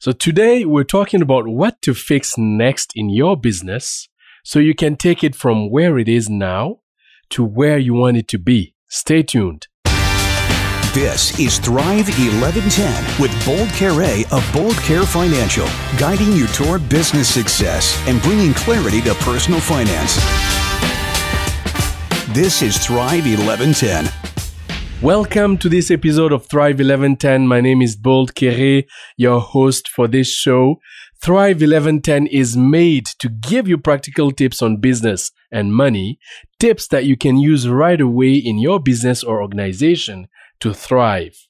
So today we're talking about what to fix next in your business so you can take it from where it is now to where you want it to be. Stay tuned. This is Thrive 1110 with Bold Kere of Bold Kere Financial, guiding you toward business success and bringing clarity to personal finance. This is Thrive 1110. Welcome to this episode of Thrive 1110. My name is Bold Kere, your host for this show. Thrive 1110 is made to give you practical tips on business and money, tips that you can use right away in your business or organization to thrive.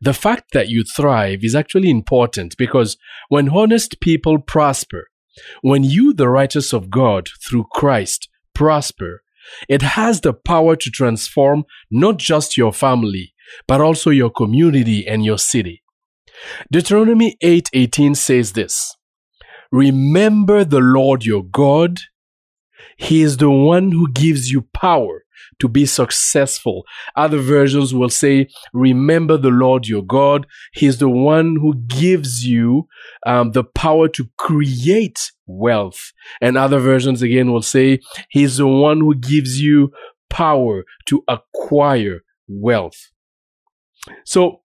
The fact that you thrive is actually important because when honest people prosper, when you, the righteous of God through Christ, prosper, it has the power to transform not just your family, but also your community and your city. Deuteronomy 8:18 says this: Remember the Lord your God. He is the one who gives you power to be successful. Other versions will say, Remember the Lord your God. He's the one who gives you um, the power to create wealth. And other versions again will say, He's the one who gives you power to acquire wealth. So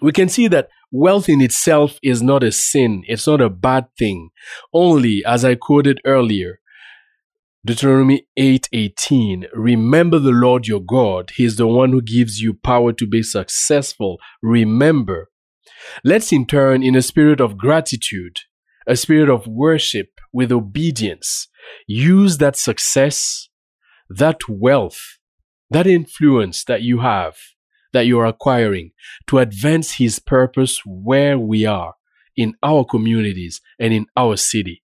we can see that wealth in itself is not a sin. It's not a bad thing. Only, as I quoted earlier, Deuteronomy 8:18 Remember the Lord your God. He is the one who gives you power to be successful. Remember. Let's in turn in a spirit of gratitude a spirit of worship with obedience use that success that wealth that influence that you have that you're acquiring to advance his purpose where we are in our communities and in our city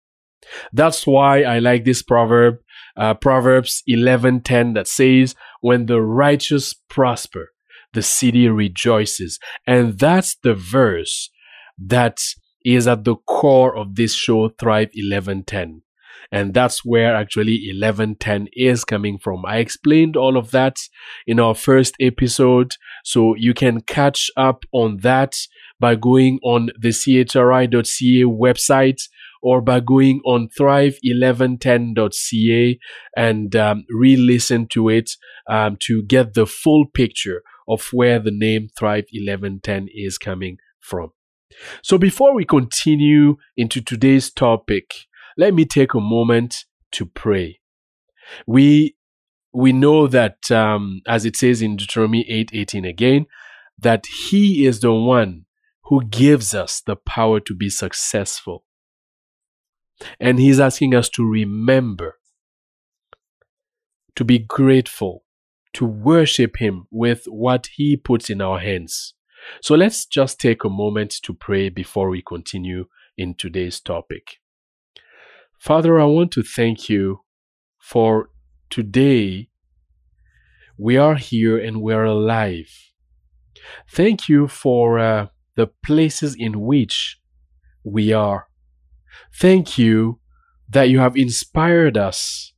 that's why I like this proverb, uh, Proverbs 11:10 that says, "When the righteous prosper, the city rejoices." And that's the verse that is at the core of this show Thrive 1110. And that's where actually 1110 is coming from. I explained all of that in our first episode. So you can catch up on that by going on the chri.ca website or by going on thrive1110.ca and um, re-listen to it um, to get the full picture of where the name Thrive 1110 is coming from. So before we continue into today's topic, let me take a moment to pray. We we know that um, as it says in Deuteronomy 8:18 again, that He is the one who gives us the power to be successful. And He's asking us to remember, to be grateful, to worship Him with what He puts in our hands. So let's just take a moment to pray before we continue in today's topic. Father, I want to thank you for today. We are here and we're alive. Thank you for uh, the places in which we are. Thank you that you have inspired us.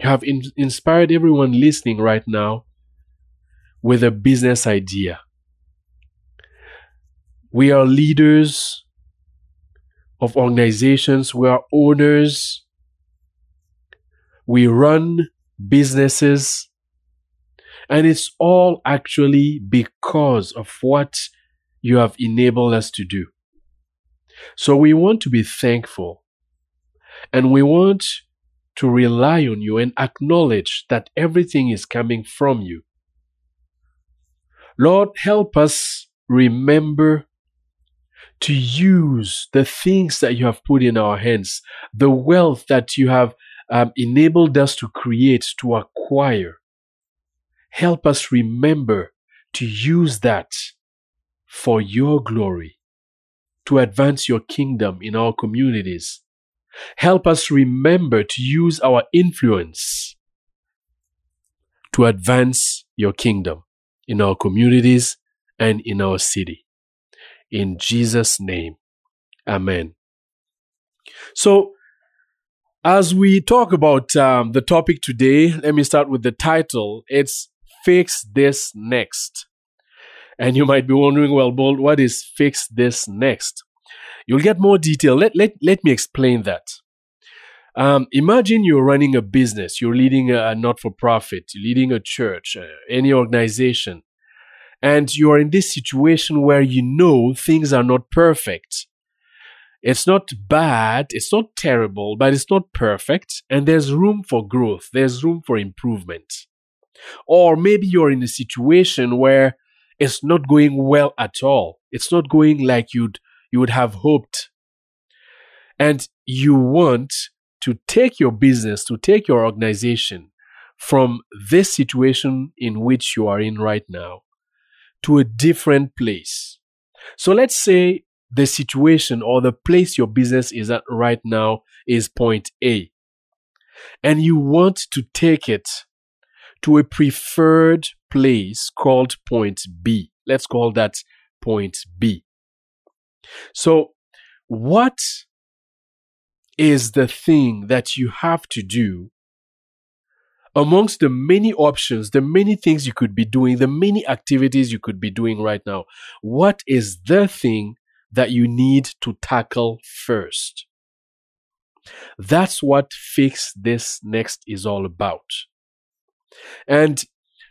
You have in- inspired everyone listening right now with a business idea. We are leaders of organizations, we are owners, we run businesses, and it's all actually because of what you have enabled us to do. So we want to be thankful and we want to rely on you and acknowledge that everything is coming from you. Lord, help us remember to use the things that you have put in our hands, the wealth that you have um, enabled us to create, to acquire. Help us remember to use that for your glory, to advance your kingdom in our communities. Help us remember to use our influence to advance your kingdom in our communities and in our city. In Jesus' name, Amen. So, as we talk about um, the topic today, let me start with the title. It's Fix This Next. And you might be wondering, well, Bold, what is Fix This Next? You'll get more detail. Let, let, let me explain that. Um, imagine you're running a business, you're leading a, not for profit, you're leading a church, uh, any organization, and you are in this situation where you know things are not perfect. It's not bad, it's not terrible, but it's not perfect, and there's room for growth, there's room for improvement. Or maybe you're in a situation where it's not going well at all. It's not going like you'd you would have hoped. And you want to take your business, to take your organization from this situation in which you are in right now to a different place. So let's say the situation or the place your business is at right now is point A. And you want to take it to a preferred place called point B. Let's call that point B. So, what is the thing that you have to do amongst the many options, the many things you could be doing, the many activities you could be doing right now? What is the thing that you need to tackle first? That's what Fix This Next is all about. And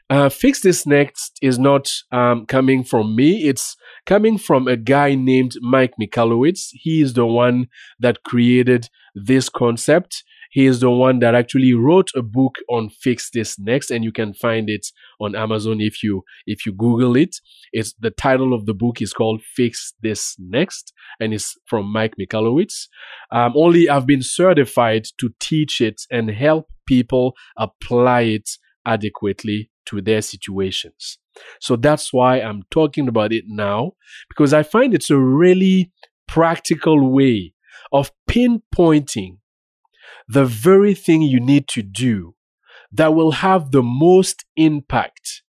uh, Fix This Next is not um, coming from me. It's coming from a guy named Mike Michalowicz. He is the one that created this concept. He is the one that actually wrote a book on Fix This Next, and you can find it on Amazon if you if you Google it. It's the title of the book is called Fix This Next, and it's from Mike Michalowicz. Um, only I've been certified to teach it and help people apply it adequately to their situations. So that's why I'm talking about it now because I find it's a really practical way of pinpointing the very thing you need to do that will have the most impact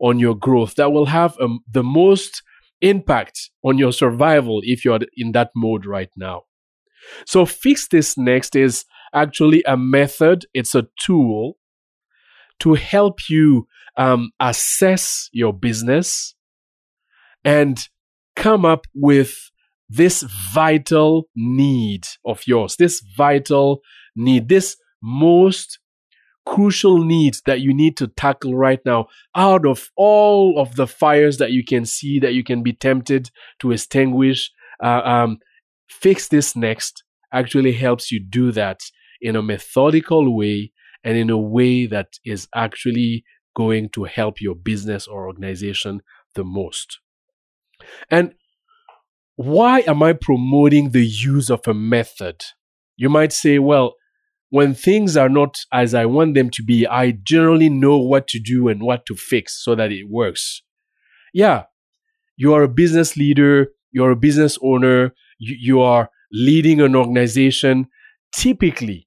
on your growth, that will have um, the most impact on your survival if you're in that mode right now. So, Fix This Next is actually a method, it's a tool to help you um, assess your business and come up with this vital need of yours, this vital need, this most crucial need that you need to tackle right now out of all of the fires that you can see that you can be tempted to extinguish uh, um, fix this next actually helps you do that in a methodical way and in a way that is actually going to help your business or organization the most. And why am I promoting the use of a method? You might say, well, when things are not as I want them to be, I generally know what to do and what to fix so that it works. Yeah, you are a business leader, you're a business owner, you, you are leading an organization. Typically,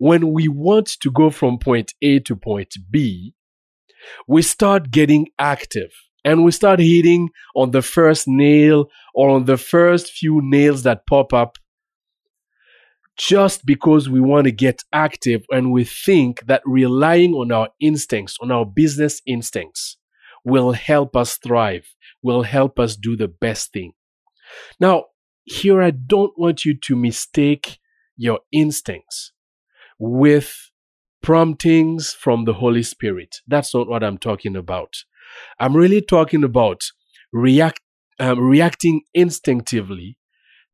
when we want to go from point A to point B, we start getting active and we start hitting on the first nail or on the first few nails that pop up just because we want to get active and we think that relying on our instincts, on our business instincts, will help us thrive, will help us do the best thing. Now, here I don't want you to mistake your instincts with promptings from the Holy Spirit. That's not what I'm talking about. I'm really talking about react, um, reacting instinctively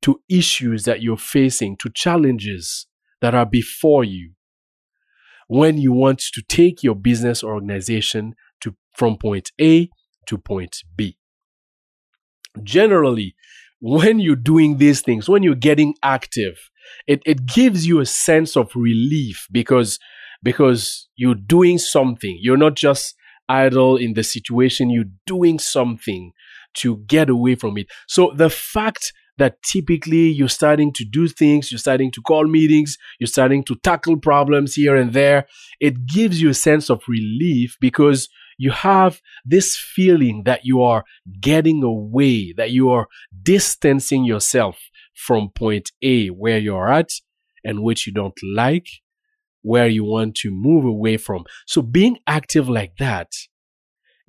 to issues that you're facing, to challenges that are before you when you want to take your business or organization to, from point A to point B. Generally, when you're doing these things, when you're getting active, it, it gives you a sense of relief because because you're doing something. You're not just idle in the situation, you're doing something to get away from it. So the fact that typically you're starting to do things, you're starting to call meetings, you're starting to tackle problems here and there, it gives you a sense of relief because you have this feeling that you are getting away, that you are distancing yourself from point A, where you're at and which you don't like, where you want to move away from. So being active like that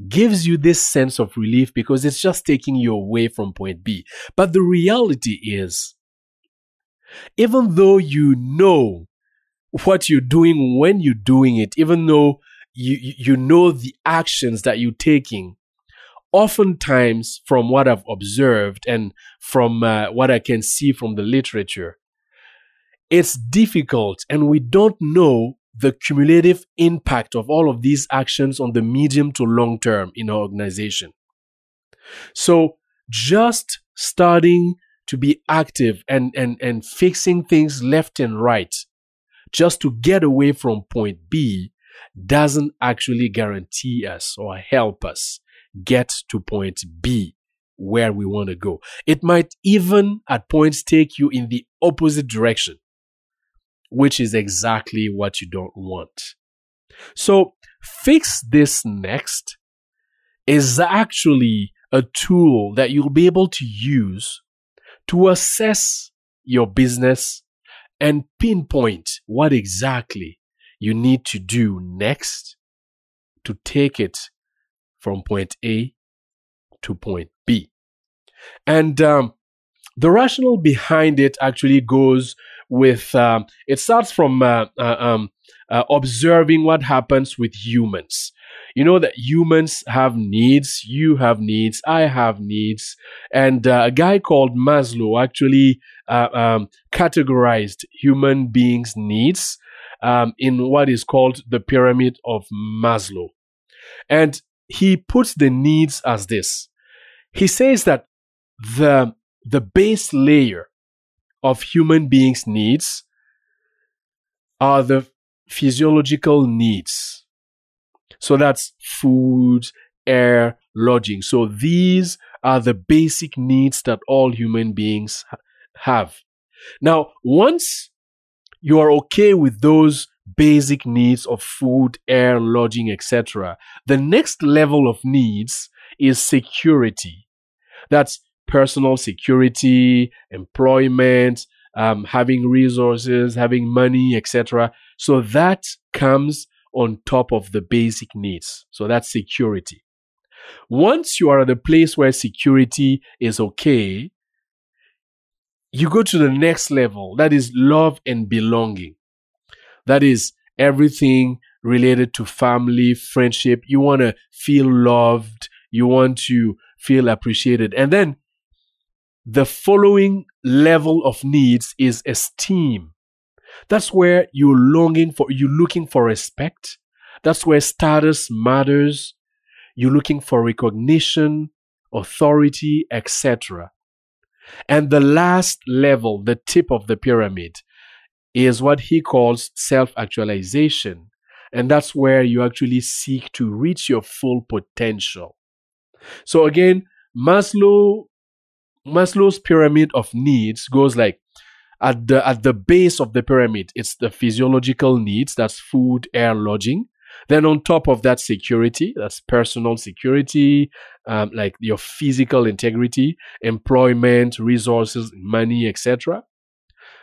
gives you this sense of relief because it's just taking you away from point B. But the reality is, even though you know what you're doing when you're doing it, even though you, you know the actions that you're taking, oftentimes from what I've observed and from uh, what I can see from the literature, it's difficult and we don't know the cumulative impact of all of these actions on the medium to long term in our organization. So just starting to be active and, and, and fixing things left and right just to get away from point B doesn't actually guarantee us or help us get to point B where we want to go. It might even at points take you in the opposite direction, which is exactly what you don't want. So fix this next is actually a tool that you'll be able to use to assess your business and pinpoint what exactly you need to do next to take it from point A to point B. And um, the rationale behind it actually goes with um, it starts from uh, uh, um, uh, observing what happens with humans. You know that humans have needs, you have needs, I have needs. And uh, a guy called Maslow actually uh, um, categorized human beings' needs um, in what is called the pyramid of Maslow. And he puts the needs as this. He says that the, the base layer of human beings' needs are the physiological needs. So that's food, air, lodging. So these are the basic needs that all human beings ha- have. Now, once you are okay with those basic needs of food, air, lodging, etc. The next level of needs is security. That's personal security, employment, um, having resources, having money, etc. So that comes on top of the basic needs. So that's security. Once you are at a place where security is okay, you go to the next level. That is love and belonging. That is everything related to family, friendship. You want to feel loved. You want to feel appreciated. And then the following level of needs is esteem. That's where you're longing for, you're looking for respect. That's where status matters. You're looking for recognition, authority, etc. And the last level, the tip of the pyramid, is what he calls self actualization. And that's where you actually seek to reach your full potential. So again, Maslow, Maslow's pyramid of needs goes like at the, at the base of the pyramid, it's the physiological needs. That's food, air, lodging. Then on top of that, security. That's personal security, um, like your physical integrity, employment, resources, money, etc.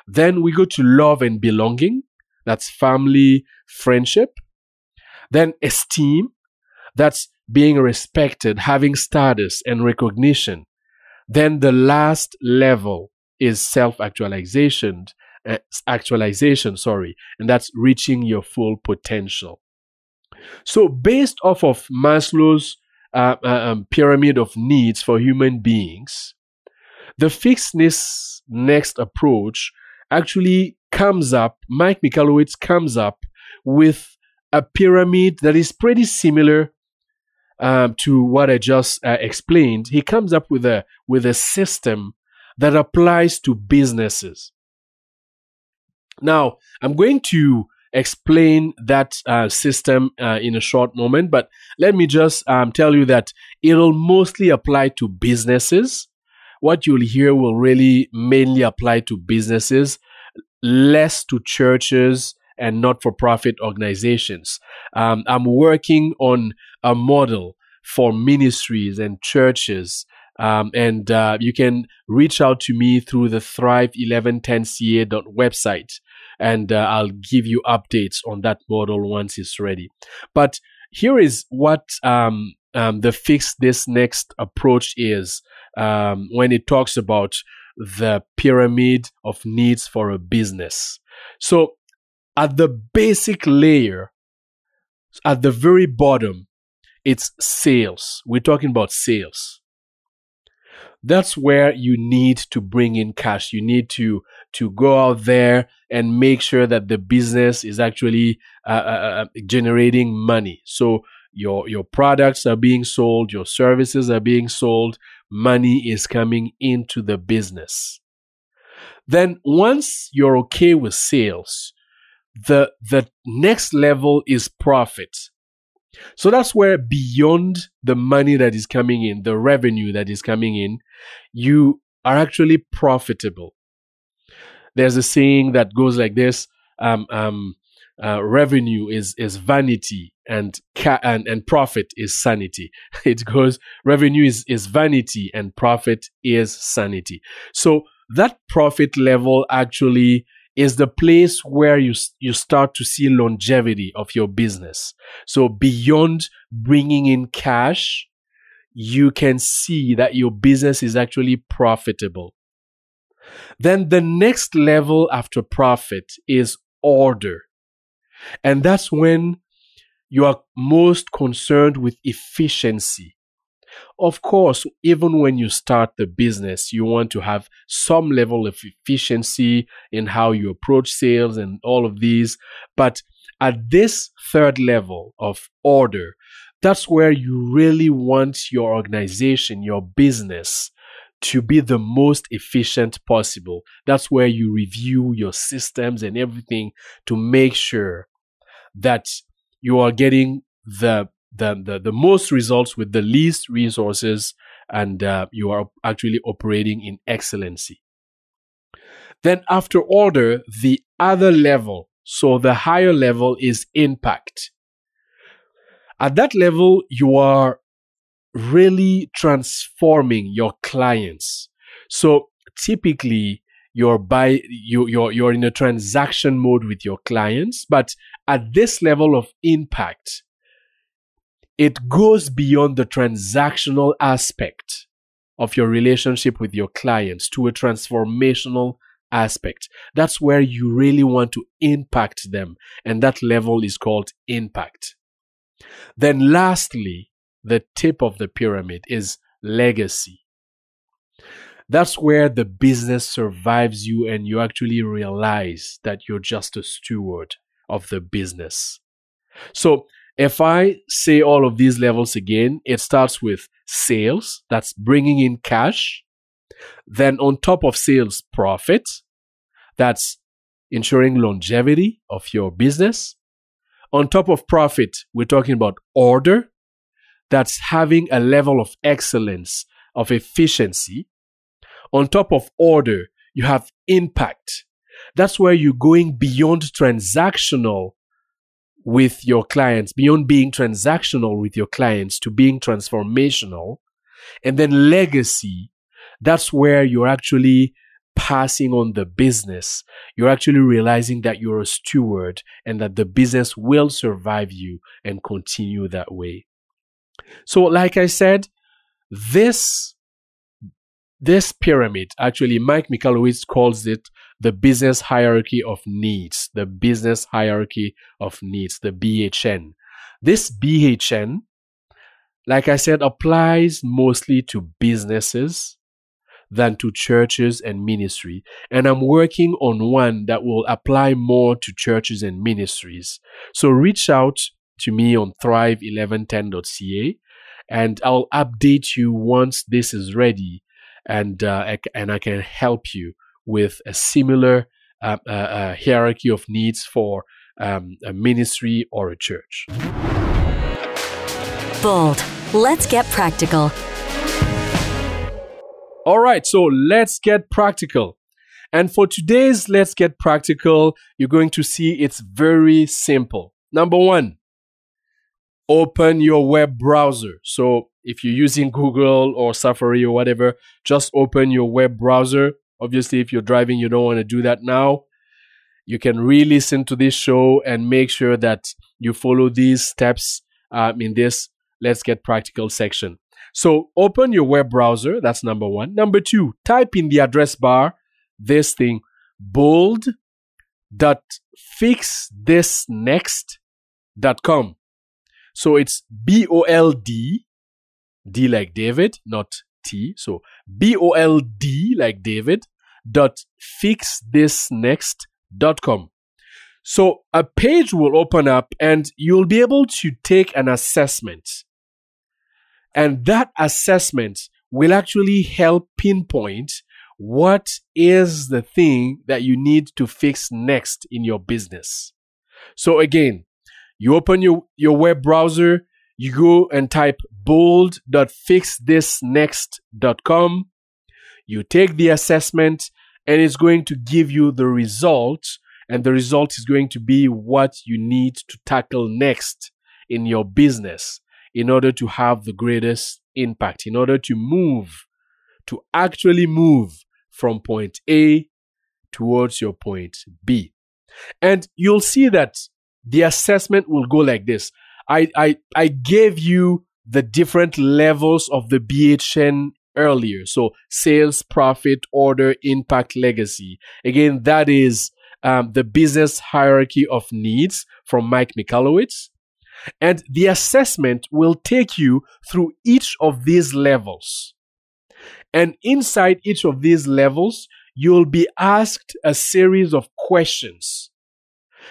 Then we go to love and belonging. That's family, friendship. Then esteem. That's being respected, having status and recognition. Then the last level is self-actualization, uh, actualization, sorry, and that's reaching your full potential. So based off of Maslow's uh, uh, um, pyramid of needs for human beings, the fix this next approach actually comes up, Mike Michalowicz comes up with a pyramid that is pretty similar um, to what I just uh, explained. He comes up with a with a system that applies to businesses. Now, I'm going to explain that uh, system uh, in a short moment, but let me just um, tell you that it'll mostly apply to businesses what you'll hear will really mainly apply to businesses, less to churches and not for profit organizations. Um, I'm working on a model for ministries and churches. Um, and uh, you can reach out to me through the thrive1110ca website and uh, I'll give you updates on that model once it's ready. But here is what um, um, the fix this next approach is um, when it talks about the pyramid of needs for a business. So at the basic layer, at the very bottom, it's sales. We're talking about sales. That's where you need to bring in cash. You need to to go out there and make sure that the business is actually uh, uh, uh generating money. So your your products are being sold, your services are being sold, money is coming into the business. Then once you're okay with sales, the the next level is profit. So that's where beyond the money that is coming in, the revenue that is coming in, you are actually profitable. There's a saying that goes like this: um, um, uh, revenue is is vanity and ca- and and profit is sanity. It goes revenue is is vanity and profit is sanity. So that profit level actually is the place where you you start to see longevity of your business. So beyond bringing in cash, you can see that your business is actually profitable. Then the next level after profit is order. And that's when you are most concerned with efficiency. Of course, even when you start the business, you want to have some level of efficiency in how you approach sales and all of these. But at this third level of order, that's where you really want your organization, your business to be the most efficient possible. That's where you review your systems and everything to make sure that you are getting the the, the, the most results with the least resources and uh, you are actually operating in excellency. Then after order, the other level, so the higher level is impact. At that level, you are really transforming your clients. So typically, you're by you you're you're in a transaction mode with your clients, but at this level of impact, it goes beyond the transactional aspect of your relationship with your clients to a transformational aspect. That's where you really want to impact them. And that level is called impact. Then lastly, the tip of the pyramid is legacy. That's where the business survives you and you actually realize that you're just a steward of the business. So if I say all of these levels again, it starts with sales, that's bringing in cash. Then on top of sales, profit, that's ensuring longevity of your business. On top of profit, we're talking about order, that's having a level of excellence, of efficiency. On top of order, you have impact. That's where you're going beyond transactional with your clients, beyond being transactional with your clients to being transformational. And then legacy, that's where you're actually passing on the business. You're actually realizing that you're a steward and that the business will survive you and continue that way. So, like I said, this this pyramid actually Mike Michalowicz calls it the business hierarchy of needs, the business hierarchy of needs, the BHN. This BHN, like I said, applies mostly to businesses than to churches and ministry. And I'm working on one that will apply more to churches and ministries. So reach out to me on thrive1110.ca and I'll update you once this is ready and uh, and I can help you with a similar uh, uh, uh, hierarchy of needs for um, a ministry or a church. Bold. Let's get practical. All right, so let's get practical. And for today's Let's Get Practical, you're going to see it's very simple. Number one, open your web browser. So if you're using Google or Safari or whatever, just open your web browser Obviously, if you're driving, you don't want to do that now. You can re listen to this show and make sure that you follow these steps um, in this Let's Get Practical section. So open your web browser. That's number one. Number two, type in the address bar this thing bold dot fixthisnext.com. So it's B O L D, D like David, not T. So B O L D like David dot fixthisnext.com. So a page will open up and you'll be able to take an assessment. And that assessment will actually help pinpoint what is the thing that you need to fix next in your business. So again, you open your, your web browser, you go and type bold.fixthisnext.com. You take the assessment and it's going to give you the result and the result is going to be what you need to tackle next in your business in order to have the greatest impact, in order to move, to actually move from point A towards your point B. And you'll see that the assessment will go like this. I, I, I gave you the different levels of the BHN earlier. So sales, profit, order, impact, legacy. Again, that is um, the business hierarchy of needs from Mike Michalowicz. And the assessment will take you through each of these levels. And inside each of these levels, you'll be asked a series of questions.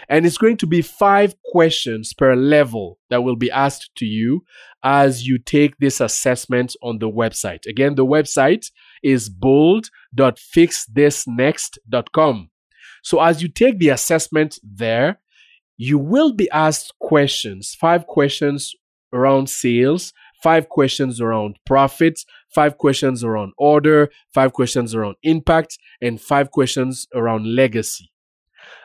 And it's going to be five questions per level that will be asked to you as you take this assessment on the website. Again, the website is bold.fixthisnext.com. So as you take the assessment there, you will be asked questions, five questions around sales, five questions around profits, five questions around order, five questions around impact, and five questions around legacy.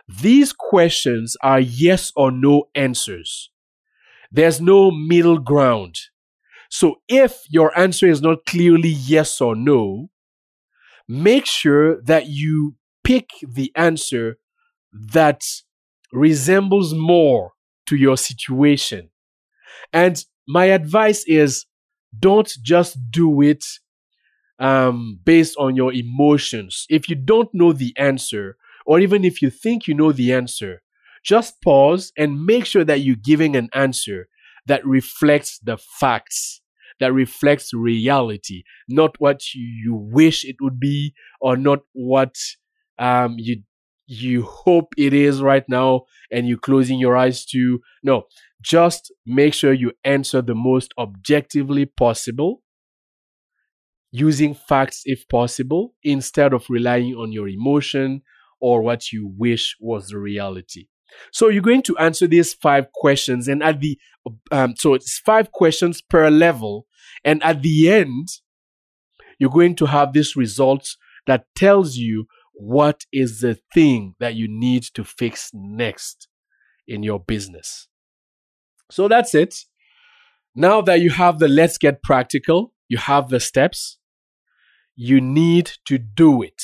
These questions are yes or no answers. There's no middle ground. So if your answer is not clearly yes or no, make sure that you pick the answer that resembles more to your situation. And my advice is don't just do it um, based on your emotions. If you don't know the answer, or even if you think you know the answer, just pause and make sure that you're giving an answer that reflects the facts, that reflects reality, not what you wish it would be or not what um, you you hope it is right now and you're closing your eyes to. No, just make sure you answer the most objectively possible using facts if possible instead of relying on your emotion or what you wish was the reality. So you're going to answer these five questions and at the um, so it's five questions per level and at the end you're going to have this result that tells you what is the thing that you need to fix next in your business? So that's it. Now that you have the let's get practical, you have the steps, you need to do it.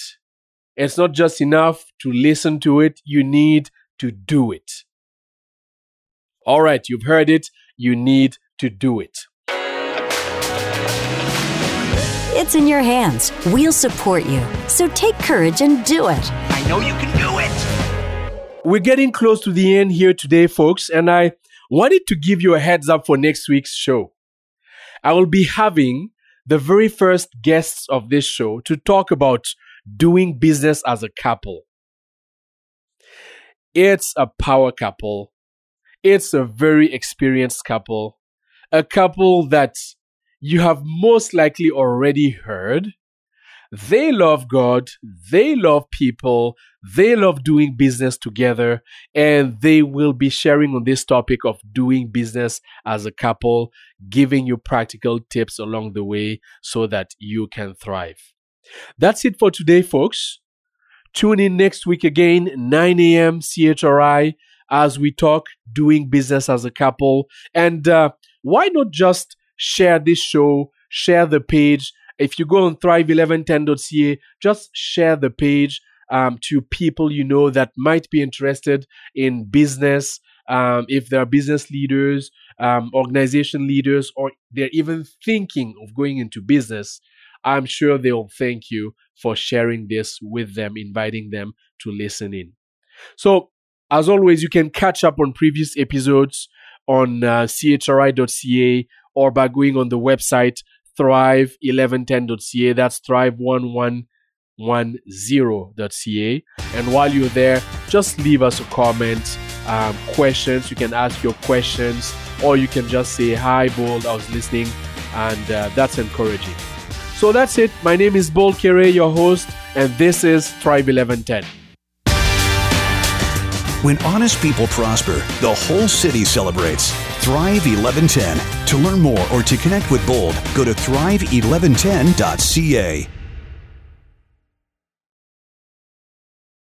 It's not just enough to listen to it, you need to do it. All right, you've heard it, you need to do it. It's in your hands. We'll support you. So take courage and do it. I know you can do it. We're getting close to the end here today, folks, and I wanted to give you a heads up for next week's show. I will be having the very first guests of this show to talk about doing business as a couple. It's a power couple. It's a very experienced couple. A couple that you have most likely already heard. They love God, they love people, they love doing business together, and they will be sharing on this topic of doing business as a couple, giving you practical tips along the way so that you can thrive. That's it for today, folks. Tune in next week again, 9 a.m. CHRI, as we talk doing business as a couple. And uh, why not just share this show, share the page. If you go on thrive1110.ca, just share the page um, to people you know that might be interested in business, um, if they're business leaders, um, organization leaders, or they're even thinking of going into business, I'm sure they'll thank you for sharing this with them, inviting them to listen in. So, as always, you can catch up on previous episodes on uh, chri.ca or by going on the website thrive1110.ca. That's thrive1110.ca. And while you're there, just leave us a comment, um, questions. You can ask your questions, or you can just say, Hi, Bold, I was listening, and uh, that's encouraging. So that's it. My name is Bold Kere, your host, and this is Thrive 1110. When honest people prosper, the whole city celebrates. Thrive 1110. To learn more or to connect with Bold, go to thrive1110.ca.